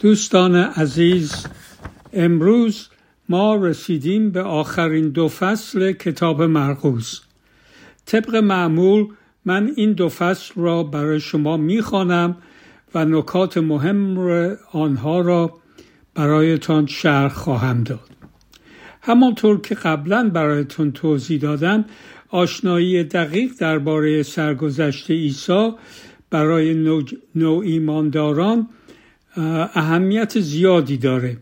دوستان عزیز امروز ما رسیدیم به آخرین دو فصل کتاب مرقوز طبق معمول من این دو فصل را برای شما می‌خوانم و نکات مهم آنها را برایتان شرح خواهم داد. همانطور که قبلا برایتون توضیح دادم آشنایی دقیق درباره سرگذشت عیسی برای نوع ایمانداران اهمیت زیادی داره.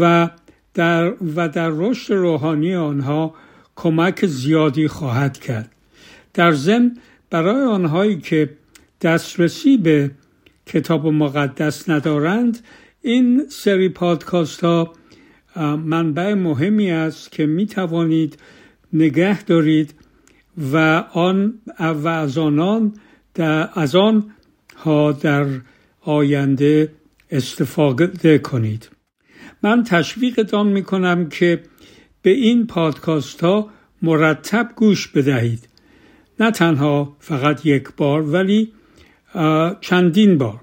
و در, و در رشد روحانی آنها کمک زیادی خواهد کرد. در ضمن برای آنهایی که دسترسی به کتاب مقدس ندارند این سری پادکاست ها منبع مهمی است که می توانید نگه دارید و آن و از آنان در از آن ها در آینده استفاده کنید. من تشویقتان می کنم که به این پادکاست ها مرتب گوش بدهید. نه تنها فقط یک بار ولی چندین بار.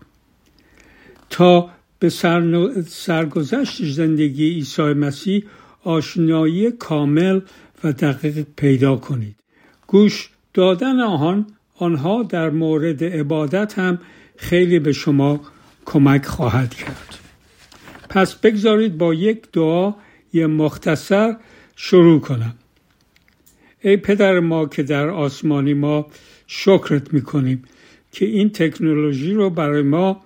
تا به سرگذشت زندگی عیسی مسیح آشنایی کامل و دقیق پیدا کنید. گوش دادن آن آنها در مورد عبادت هم خیلی به شما کمک خواهد کرد. پس بگذارید با یک دعا یه مختصر شروع کنم. ای پدر ما که در آسمانی ما شکرت می‌کنیم که این تکنولوژی رو برای ما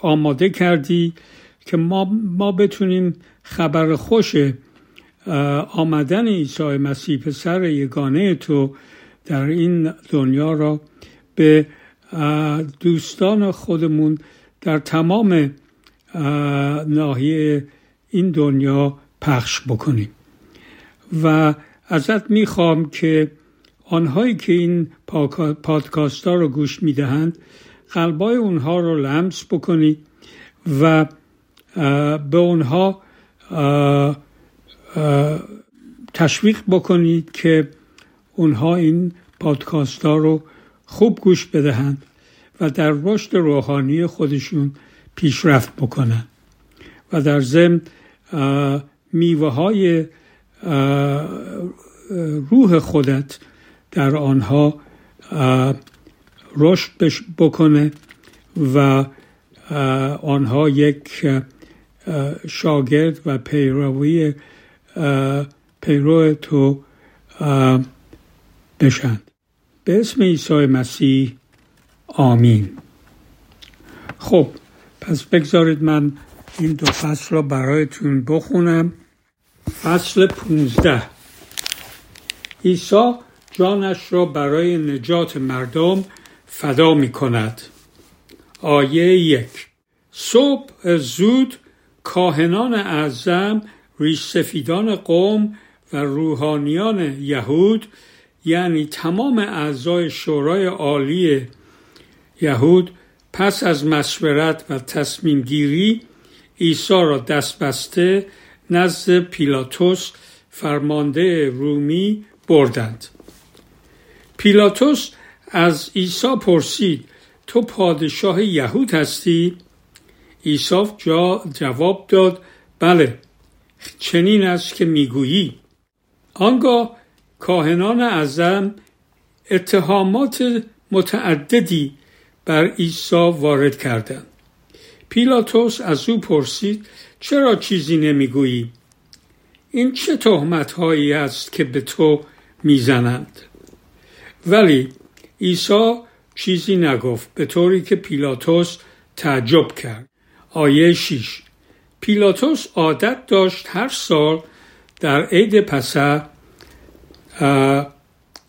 آماده کردی که ما, ما بتونیم خبر خوش آمدن عیسی مسیح پسر یگانه تو در این دنیا را به دوستان خودمون در تمام ناحیه این دنیا پخش بکنیم. و ازت می‌خوام که آنهایی که این پادکاست ها رو گوش می‌دهند قلبای اونها رو لمس بکنی و به اونها تشویق بکنید که اونها این پادکاست ها رو خوب گوش بدهند و در رشد روحانی خودشون پیشرفت بکنند و در ضمن میوه های روح خودت در آنها رشد بکنه و آنها یک شاگرد و پیروی پیرو تو بشند. به اسم عیسی مسیح آمین. خب پس بگذارید من این دو فصل را برایتون بخونم. فصل پونزده. عیسی جانش را برای نجات مردم فدا می کند آیه یک. صبح زود کاهنان اعظم ریش سفیدان قوم و روحانیان یهود یعنی تمام اعضای شورای عالی یهود پس از مشورت و تصمیم گیری عیسی را دست بسته نزد پیلاتوس فرمانده رومی بردند. پیلاتوس از عیسی پرسید تو پادشاه یهود هستی؟ عیسی جواب داد بله چنین است که می‌گویی. آنگاه کاهنان اعظم اتهامات متعددی بر عیسی وارد کردند. پیلاتوس از او پرسید چرا چیزی نمی‌گویی؟ این چه تهمت هایی است که به تو می‌زنند؟ ولی عیسی چیزی نگفت به طوری که پیلاتوس تعجب کرد. آیه 6 پیلاتوس عادت داشت هر سال در عید پسه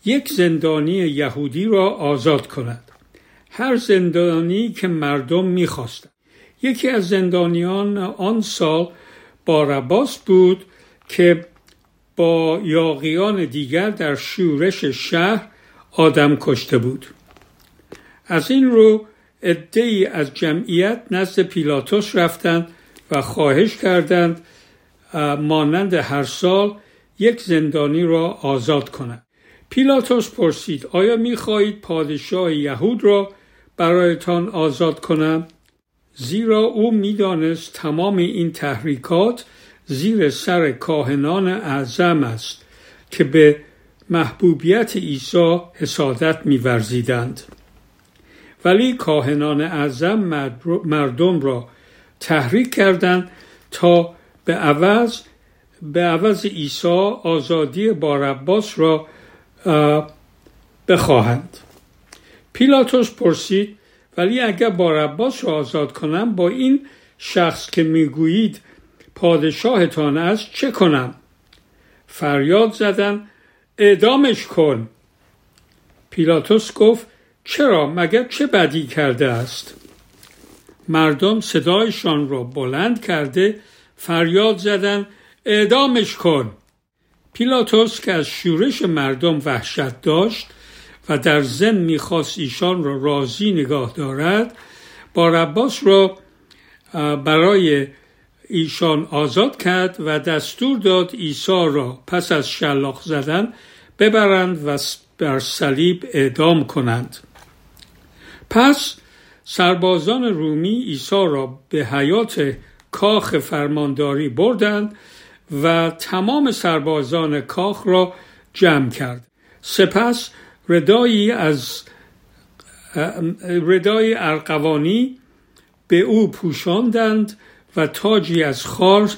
یک زندانی یهودی را آزاد کند. هر زندانی که مردم می‌خواستند. یکی از زندانیان آن سال بارباس بود که با یاقیان دیگر در شورش شهر آدم کشته بود. از این رو ای از جمعیت نزد پیلاتوس رفتند و خواهش کردند مانند هر سال یک زندانی را آزاد کند. پیلاتوس پرسید آیا می‌خواهید پادشاه یهود را برایتان آزاد کنم؟ زیرا او می‌دانست تمام این تحریکات زیر سر کاهنان اعظم است که به محبوبیت عیسی حسادت میورزیدند. ولی کاهنان اعظم مردم را تحریک کردند تا به عوض به عوض عیسی آزادی بارباس را بخواهند. پیلاتوس پرسید ولی اگر بارباس را آزاد کنم با این شخص که می‌گویید پادشاهتان است چه کنم؟ فریاد زدن اعدامش کن. پیلاتوس گفت چرا؟ مگر چه بدی کرده است؟ مردم صدایشان را بلند کرده فریاد زدن اعدامش کن. پیلاتوس که از شورش مردم وحشت داشت و در زن می‌خواست ایشان را راضی نگاه دارد بارباس را برای ایشان آزاد کرد و دستور داد عیسی را پس از شلاق زدن ببرند و بر صلیب اعدام کنند. پس سربازان رومی عیسی را به حیات کاخ فرمانداری بردند و تمام سربازان کاخ را جمع کرد. سپس ردایی از ردای ارقوانی به او پوشاندند و تاجی از خار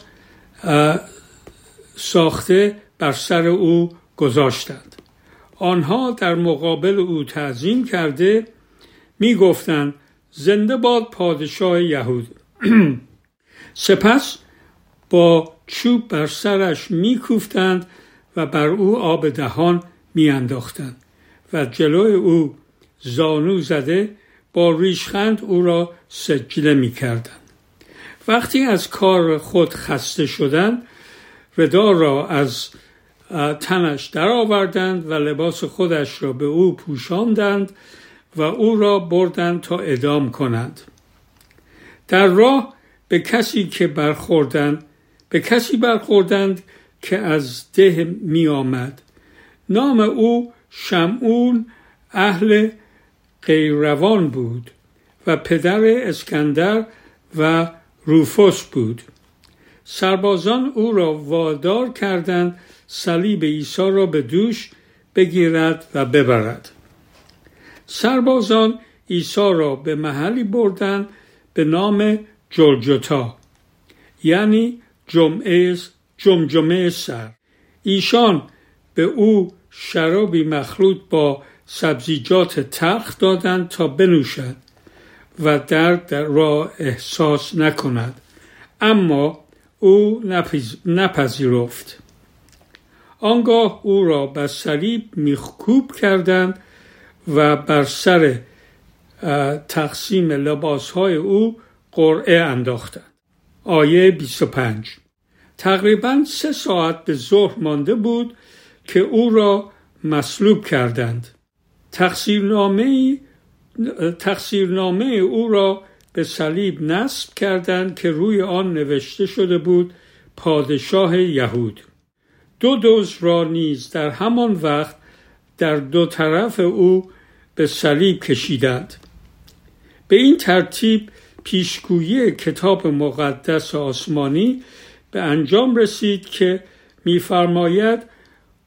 ساخته بر سر او گذاشتند. آنها در مقابل او تعظیم کرده می گفتند زنده باد پادشاه یهود. سپس با چوب بر سرش میکوفتند و بر او آب دهان میانداختند. و جلوی او زانو زده با ریشخند او را سجله می‌کردند. وقتی از کار خود خسته شدند ردا را از تنش درآوردند و لباس خودش را به او پوشاندند و او را بردند تا ادام کنند. در راه به کسی که برخوردند به کسی برخوردند که از ده می آمد نام او شمعون اهل قیروان بود و پدر اسکندر و روفوس بود. سربازان او را وادار کردند صلیب عیسی را به دوش بگیرد و ببرد. سربازان عیسی را به محلی بردند به نام جلجتا یعنی جمعه جمجمه سر. ایشان به او شرابی مخلوط با سبزیجات تخت دادند تا بنوشد و درد را احساس نکند. اما او نپذیرفت. آنگاه او را به صلیب میخکوب کردند و بر سر تقسیم لباس های او قرعه انداختند. آیه 25 تقریبا سه ساعت به ظهر مانده بود که او را مصلوب کردند. تقصیرنامه تقصیرنامه او را به صلیب نصب کردند که روی آن نوشته شده بود پادشاه یهود. دو دوز را نیز در همان وقت در دو طرف او به صلیب کشیدند. به این ترتیب پیشگویی کتاب مقدس آسمانی به انجام رسید که میفرماید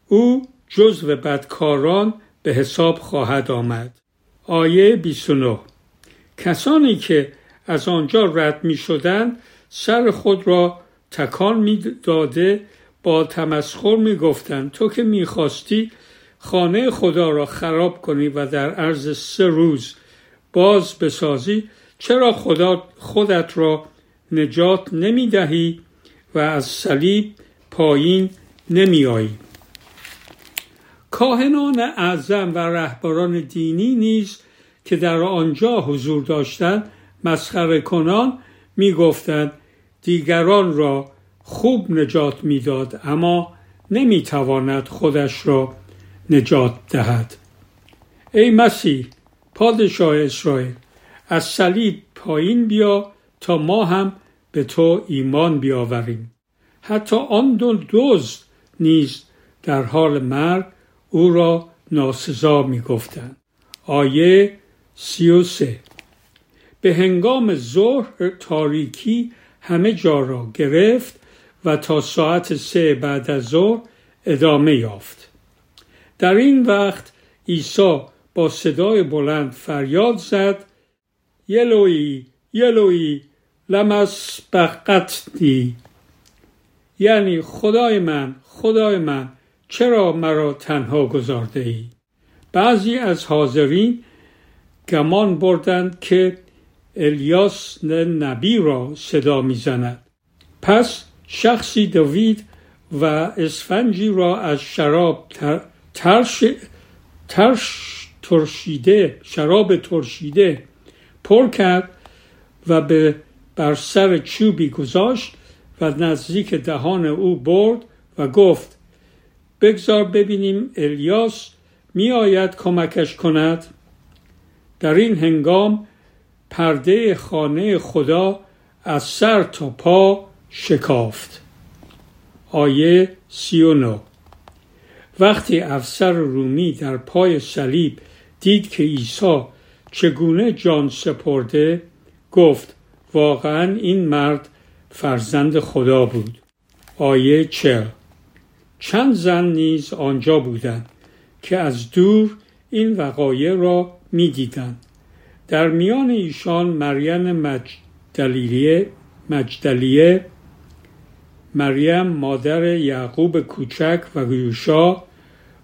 او جزو بدکاران به حساب خواهد آمد. آیه 29 کسانی که از آنجا رد می شدن سر خود را تکان می داده با تمسخر می گفتن تو که می خواستی خانه خدا را خراب کنی و در عرض سه روز باز بسازی چرا خدا خودت را نجات نمی دهی و از صلیب پایین نمی آیی کاهنان اعظم و رهبران دینی نیز که در آنجا حضور داشتند مسخره کنان می گفتند دیگران را خوب نجات می‌داد اما نمی تواند خودش را نجات دهد. ای مسیح پادشاه اسرائیل از صلیب پایین بیا تا ما هم به تو ایمان بیاوریم. حتی آن دو دوز نیز در حال مرگ او را ناسزا می گفتند. آیه سی و سه. به هنگام ظهر تاریکی همه جا را گرفت و تا ساعت سه بعد از ظهر ادامه یافت. در این وقت عیسی با صدای بلند فریاد زد یلوی یلوی لمس بقتنی یعنی خدای من خدای من چرا مرا تنها گذارده ای؟ بعضی از حاضرین گمان بردند که الیاس نبی را صدا می‌زند پس شخصی دوید و اسفنجی را از شراب ترش, ترش ترشیده شراب ترشیده پر کرد و به بر سر چوبی گذاشت و نزدیک دهان او برد و گفت بگذار ببینیم الیاس می آید کمکش کند. در این هنگام پرده خانه خدا از سر تا پا شکافت. آیه سی و نو وقتی افسر رومی در پای صلیب دید که عیسی چگونه جان سپرده؟ گفت واقعا این مرد فرزند خدا بود. آیه چل چند زن نیز آنجا بودند که از دور این وقایع را می‌دیدند. در میان ایشان مریم مجدلیه مجدلیه مریم مادر یعقوب کوچک و یوشا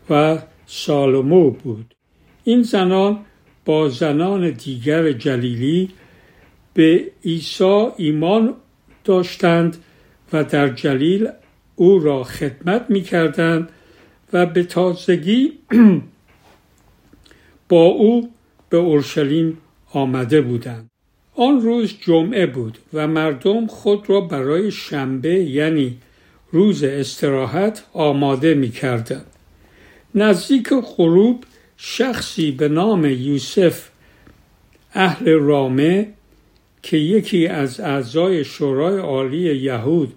و سالمو بود. این زنان با زنان دیگر جلیلی به عیسی ایمان داشتند و در جلیل او را خدمت می کردند و به تازگی با او به اورشلیم آمده بودند. آن روز جمعه بود و مردم خود را برای شنبه یعنی روز استراحت آماده می کردند. نزدیک غروب شخصی به نام یوسف اهل رامه که یکی از اعضای شورای عالی یهود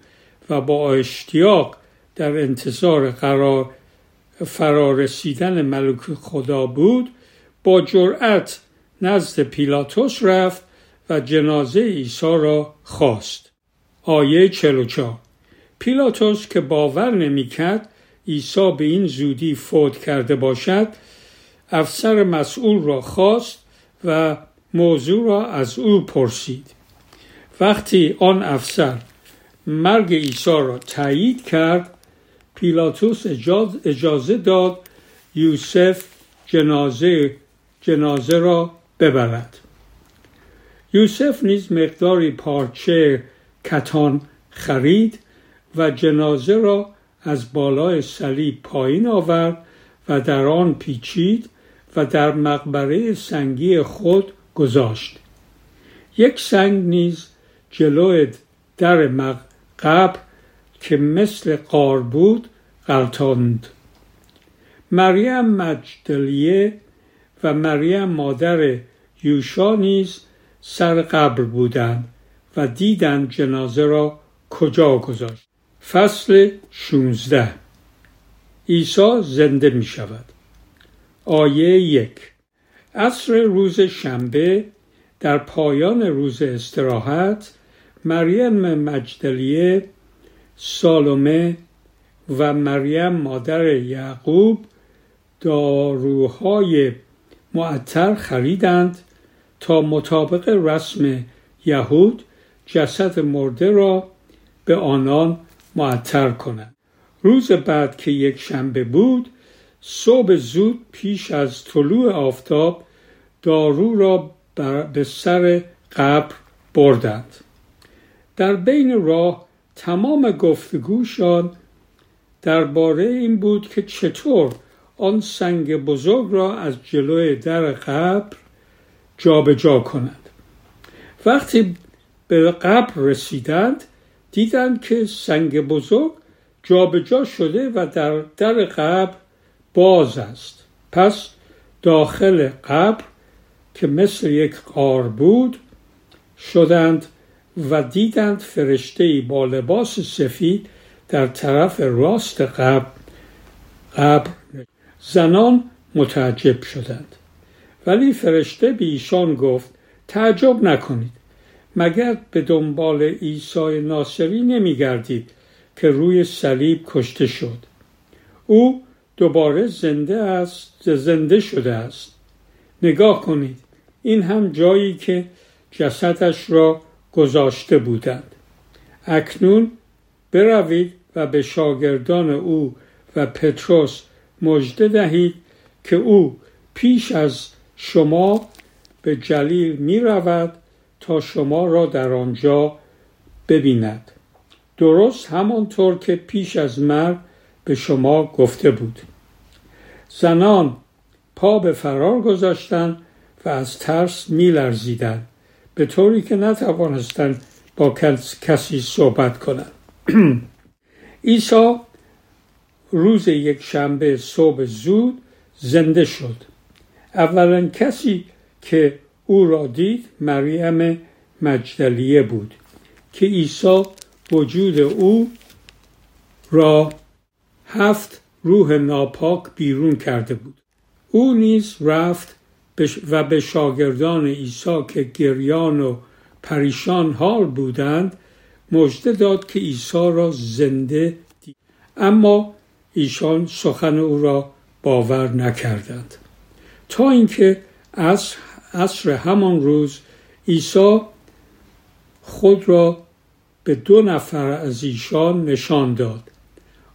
و با اشتیاق در انتظار قرار فرارسیدن ملک خدا بود با جرأت نزد پیلاتوس رفت و جنازه عیسی را خواست. آیه 44 پیلاتوس که باور نمی‌کرد عیسی به این زودی فوت کرده باشد افسر مسئول را خواست و موضوع را از او پرسید. وقتی آن افسر مرگ عیسی را تایید کرد پیلاتوس اجازه داد یوسف جنازه جنازه را ببرد. یوسف نیز مقداری پارچه کتان خرید و جنازه را از بالای صلیب پایین آورد و در آن پیچید و در مقبره سنگی خود گذاشت. یک سنگ نیز جلو در قبر که مثل قار بود غلطاند مریم مجدلیه و مریم مادر یوشا نیز سر قبر بودند و دیدند جنازه را کجا گذاشت. فصل 16 عیسی زنده می شود آیه یک. عصر روز شنبه در پایان روز استراحت مریم مجدلیه سالومه و مریم مادر یعقوب داروهای معطر خریدند تا مطابق رسم یهود جسد مرده را به آنان معطر کنند. روز بعد که یک شنبه بود صبح زود پیش از طلوع آفتاب دارو را به سر قبر بردند. در بین راه تمام گفتگوشان درباره این بود که چطور آن سنگ بزرگ را از جلوی در قبر جابجا جا کنند. وقتی به قبر رسیدند دیدند که سنگ بزرگ جابجا جا شده و در در قبر باز است. پس داخل قبر که مثل یک قار بود شدند و دیدند فرشته با لباس سفید در طرف راست قبر. قبر زنان متعجب شدند. ولی فرشته به ایشان گفت تعجب نکنید. مگر به دنبال عیسی ناصری نمیگردید که روی صلیب کشته شد؟ او دوباره زنده است زنده شده است. نگاه کنید این هم جایی که جسدش را گذاشته بودند. اکنون بروید و به شاگردان او و پتروس مژده دهید که او پیش از شما به جلیل می رود تا شما را در آنجا ببیند. درست همانطور که پیش از مرگ به شما گفته بود. زنان پا به فرار گذاشتند و از ترس می لرزیدن به طوری که نتوانستند با کسی صحبت کنند. عیسی روز یک شنبه صبح زود زنده شد. اولا کسی که او را دید مریم مجدلیه بود که عیسی وجود او را هفت روح ناپاک بیرون کرده بود. او نیز رفت و به شاگردان عیسی که گریان و پریشان حال بودند مژده داد که عیسی را زنده دید اما ایشان سخن او را باور نکردند. تا اینکه عصر همان روز عیسی خود را به دو نفر از ایشان نشان داد.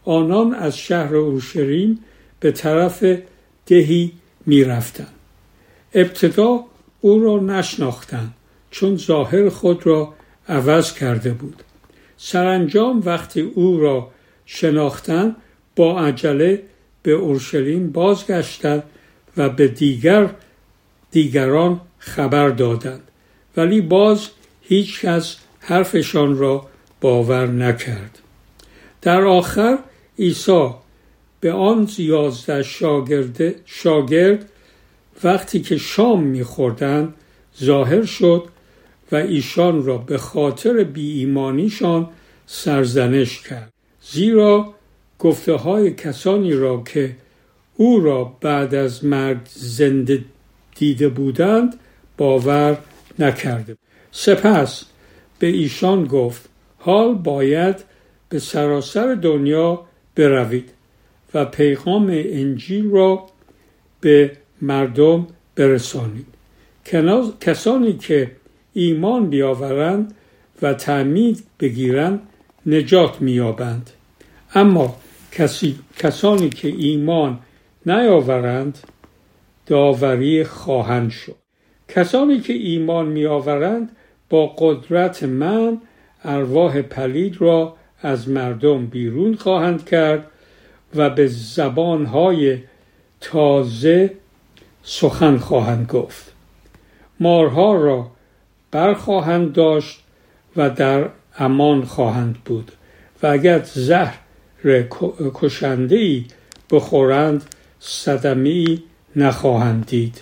آنان از شهر اورشلیم به طرف دهی می رفتن. ابتدا او را نشناختند چون ظاهر خود را عوض کرده بود. سرانجام وقتی او را شناختند با عجله به اورشلیم بازگشتند و به دیگر دیگران خبر دادند. ولی باز هیچ کس حرفشان را باور نکرد. در آخر عیسی به آن یازده شاگرد, شاگرد وقتی که شام میخوردند ظاهر شد و ایشان را به خاطر بی ایمانیشان سرزنش کرد. زیرا گفته های کسانی را که او را بعد از مرگ زنده دیده بودند باور نکرده سپس به ایشان گفت حال باید به سراسر دنیا بروید و پیغام انجیل را به مردم برسانید. کسانی که ایمان بیاورند و تعمید بگیرند نجات مییابند. اما کسی، کسانی که ایمان نیاورند داوری خواهند شد. کسانی که ایمان میآورند با قدرت من ارواح پلید را از مردم بیرون خواهند کرد و به زبانهای تازه سخن خواهند گفت. مارها را برخواهند داشت و در امان خواهند بود و اگر زهر کشنده ای بخورند صدمی نخواهند دید.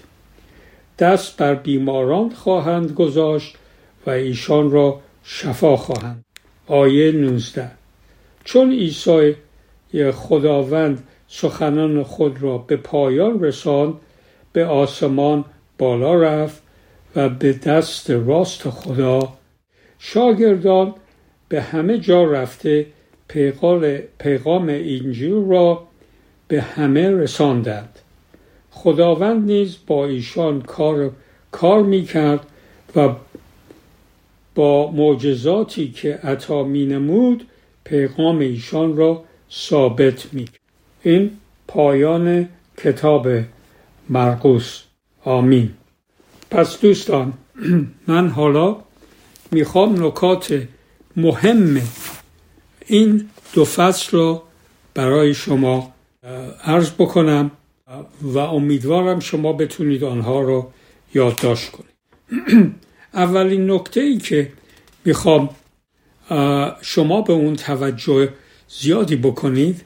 دست بر بیماران خواهند گذاشت و ایشان را شفا خواهند آیه 19 چون عیسی خداوند سخنان خود را به پایان رساند به آسمان بالا رفت و به دست راست خدا شاگردان به همه جا رفته پیغام انجیل را به همه رساندند. خداوند نیز با ایشان کار, کار می کرد و با معجزاتی که عطا می نمود پیغام ایشان را ثابت می این پایان کتاب مرقوس آمین. پس دوستان من حالا می‌خوام نکات مهم این دو فصل را برای شما عرض بکنم و امیدوارم شما بتونید آنها را یادداشت کنید. اولین نکته ای که می‌خوام شما به اون توجه زیادی بکنید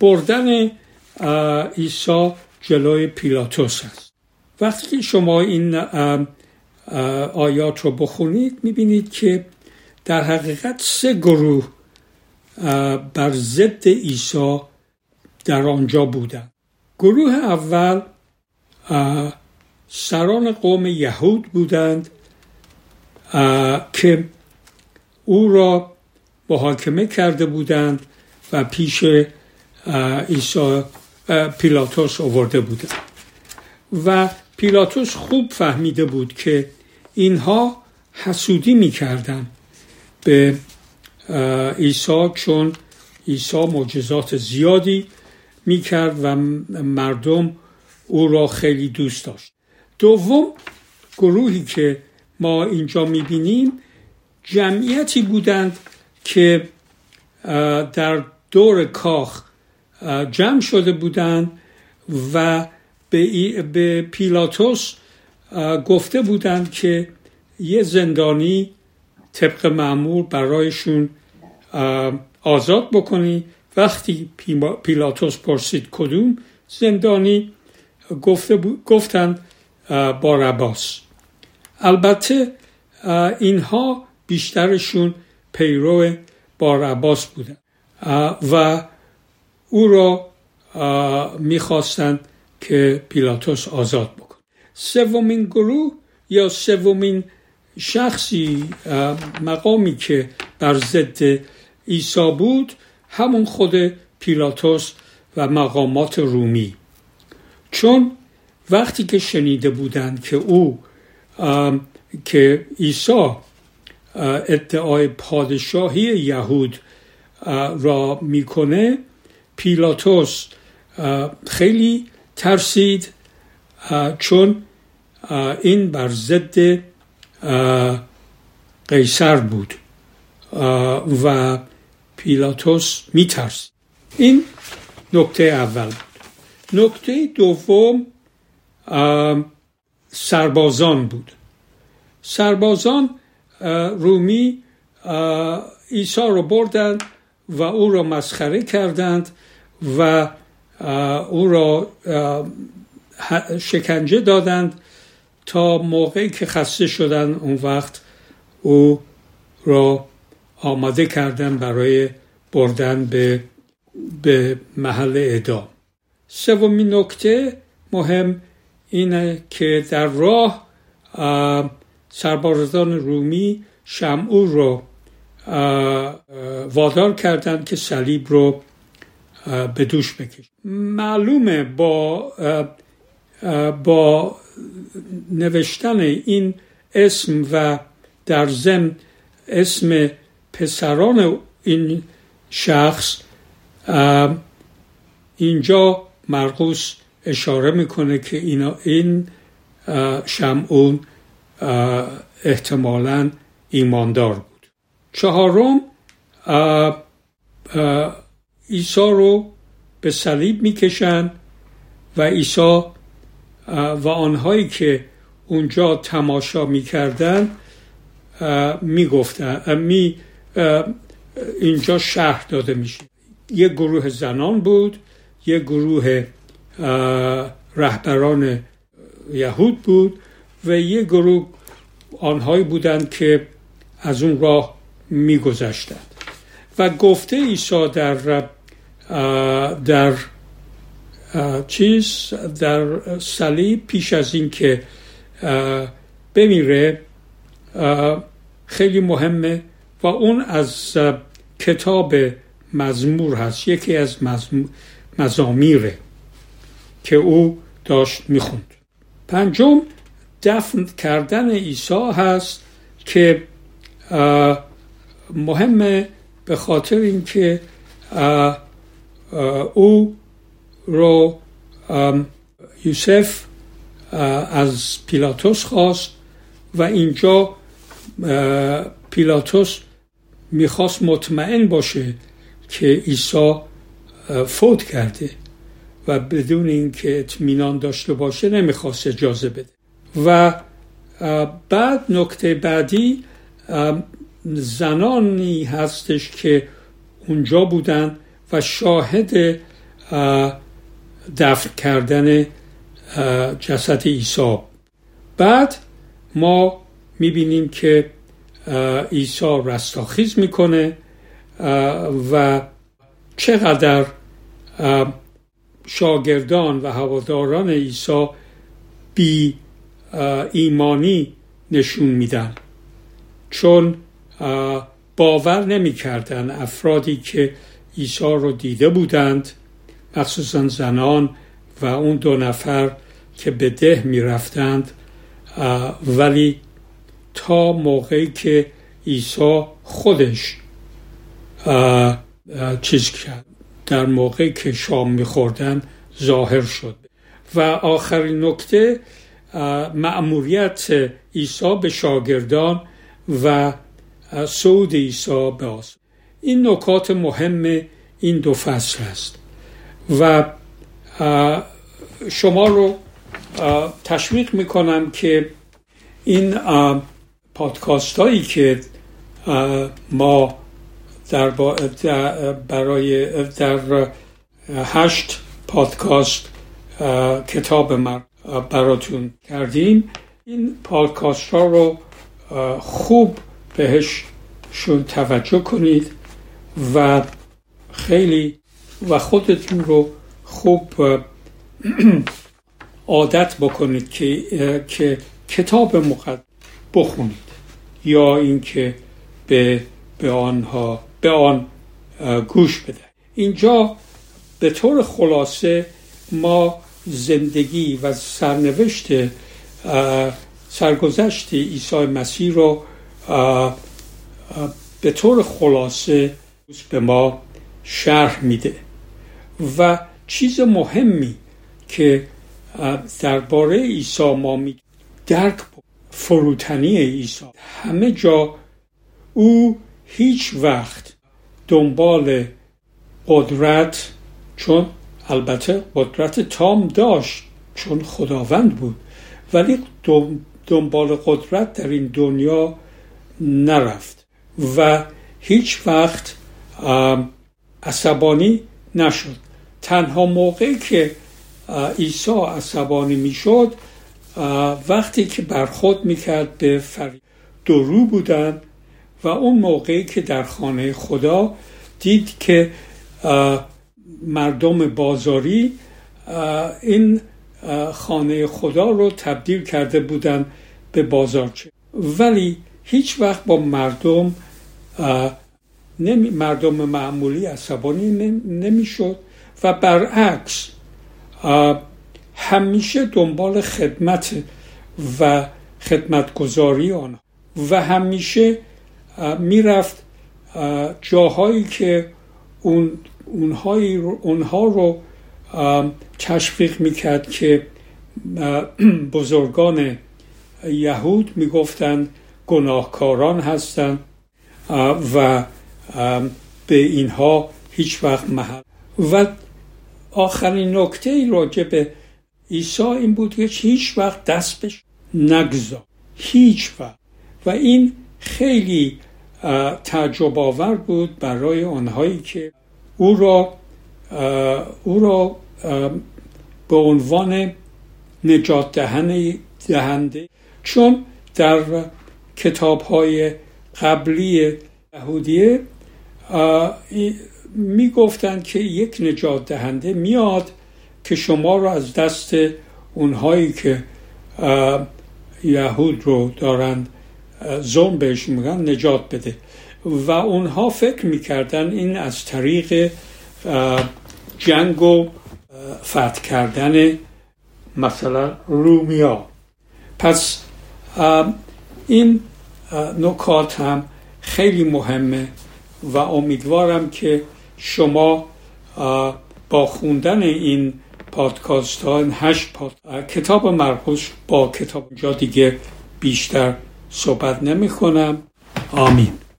بردن عیسی جلوی پیلاتوس است. وقتی شما این آیات رو بخونید می‌بینید که در حقیقت سه گروه بر ضد عیسی در آنجا بودند. گروه اول سران قوم یهود بودند. که او را محاکمه کرده بودند و پیش عیسی پیلاتوس آورده بودند. و پیلاتوس خوب فهمیده بود که اینها حسودی می‌کردن به عیسی چون عیسی معجزات زیادی می‌کرد و مردم او را خیلی دوست داشت. دوم گروهی که ما اینجا می‌بینیم جمعیتی بودند که در دور کاخ جمع شده بودند و به پیلاتوس گفته بودند که یه زندانی طبق معمول برایشون آزاد بکنی. وقتی پیلاتوس پرسید کدوم زندانی گفته گفتن بارباس البته اینها بیشترشون پیرو بارباس بودن و او را می‌خواستند که پیلاتوس آزاد بکن. سومین گروه یا سومین شخصی مقامی که بر ضد عیسی بود همون خود پیلاتوس و مقامات رومی. چون وقتی که شنیده بودند که او که عیسی ادعای پادشاهی یهود را می‌کنه. پیلاتوس خیلی ترسید چون این بر ضد قیصر بود و پیلاتوس میترس. این نکته اول. نکته دوم سربازان بود. سربازان رومی عیسی رو بردند و او را مسخره کردند و او را شکنجه دادند تا موقعی که خسته شدن اون وقت او را آماده کردن برای بردن به, به محل اعدام. سومین نکته مهم اینه که در راه سربازان رومی شمعور رو وادار کردند که صلیب رو به دوش بکش معلومه با با نوشتن این اسم و در ضمن اسم پسران این شخص اینجا مرقوس اشاره می‌کنه که اینا این شمعون احتمالا ایماندار بود. چهارم عیسی رو به صلیب می‌کشند و عیسی و آنهایی که اونجا تماشا می‌کردن می‌گفتن می اینجا شهر داده میشه. یک گروه زنان بود یک گروه رهبران یهود بود و یک گروه آنهایی بودند که از اون راه میگذشتند. و گفته عیسی در در چیز در صلیب پیش از اینکه بمیره خیلی مهمه و اون از کتاب مزمور هست. یکی از مزامیره. که او داشت می‌خوند. پنجم دفن کردن عیسی هست که مهمه به خاطر اینکه او رو یوسف از پیلاتوس خواست و اینجا پیلاتوس می‌خواست مطمئن باشه که عیسی فوت کرده. و بدون اینکه اطمینان داشته باشه نمی‌خواست اجازه بده. و بعد نکته بعدی زنانی هستش که اونجا بودن و شاهد دفن کردن جسد عیسی. بعد ما می‌بینیم که عیسی رستاخیز می‌کنه و چقدر شاگردان و هواداران عیسی بی ایمانی نشون میدن. چون باور نمی‌کردن افرادی که عیسی رو دیده بودند مخصوصا زنان و اون دو نفر که به ده می‌رفتند ولی تا موقعی که عیسی خودش چیز کرد. در موقعی که شام میخوردن ظاهر شد. و آخرین نکته مأموریت عیسی به شاگردان و سود عیسی به آسمان این نکات مهم این دو فصل است. و شما رو تشویق می‌کنم که این پادکاست هایی که ما در برای در هشت پادکاست کتاب من براتون کردیم. این پادکاست ها رو خوب بهش شون توجه کنید و خیلی و خودتون رو خوب عادت بکنید که, که کتاب مقدس بخونید یا اینکه به به آنها به آن گوش بده. اینجا به طور خلاصه ما زندگی و سرنوشت سرگذشت عیسی مسیح رو به طور خلاصه به ما شرح میده. و چیز مهمی که درباره عیسی ما می درک فروتنی عیسی. همه جا او هیچ وقت دنبال قدرت چون البته قدرت تام داشت چون خداوند بود. ولی دنبال قدرت در این دنیا نرفت و هیچ وقت عصبانی نشد. تنها موقعی که عیسی عصبانی می‌شد وقتی که برخود می‌کرد به فرید درو بودن و اون موقعی که در خانه خدا دید که مردم بازاری این خانه خدا رو تبدیل کرده بودن به بازارچه ولی هیچ وقت با مردم مردم معمولی عصبانی نمی‌شد و برعکس همیشه دنبال خدمت و خدمتگذاری آنها و همیشه می‌رفت جاهایی که اون اونها رو تشویق می‌کرد که بزرگان یهود می‌گفتند گناهکاران هستند و به اینها هیچ وقت محل. و آخرین نکته راجع به عیسی این بود که هیچ وقت دست بهش نگذار هیچ وقت. و این خیلی تعجب آور بود برای آنهایی که او را او را به عنوان نجات دهنده چون در کتاب های قبلی یهودیه می گفتند که یک نجات دهنده میاد که شما رو از دست اونهایی که یهود رو دارند ظلم بهش میگن نجات بده. و اونها فکر می‌کردن این از طریق جنگ و فتح کردن مثلا رومیا. پس این نکات هم خیلی مهمه و امیدوارم که شما با خوندن این پادکاست ها این هشت پاد... کتاب مربوط با کتاب جا دیگه بیشتر صحبت نمی کنم. آمین.